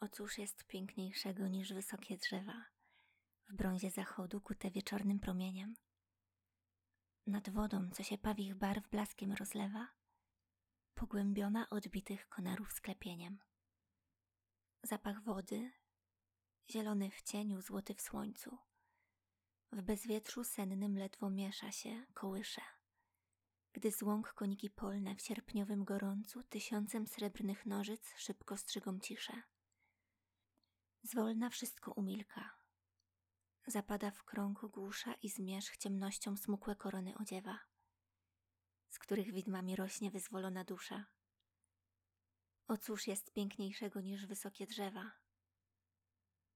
O cóż jest piękniejszego niż wysokie drzewa, w brązie zachodu kute wieczornym promieniem? Nad wodą, co się pawich barw blaskiem rozlewa, pogłębiona odbitych konarów sklepieniem. Zapach wody, zielony w cieniu, złoty w słońcu, w bezwietrzu sennym ledwo miesza się, kołysze. Gdy z łąk koniki polne w sierpniowym gorącu tysiącem srebrnych nożyc szybko strzygą ciszę. Zwolna wszystko umilka. Zapada w krąg głusza i zmierzch ciemnością smukłe korony odziewa, z których widmami rośnie wyzwolona dusza. O cóż jest piękniejszego niż wysokie drzewa,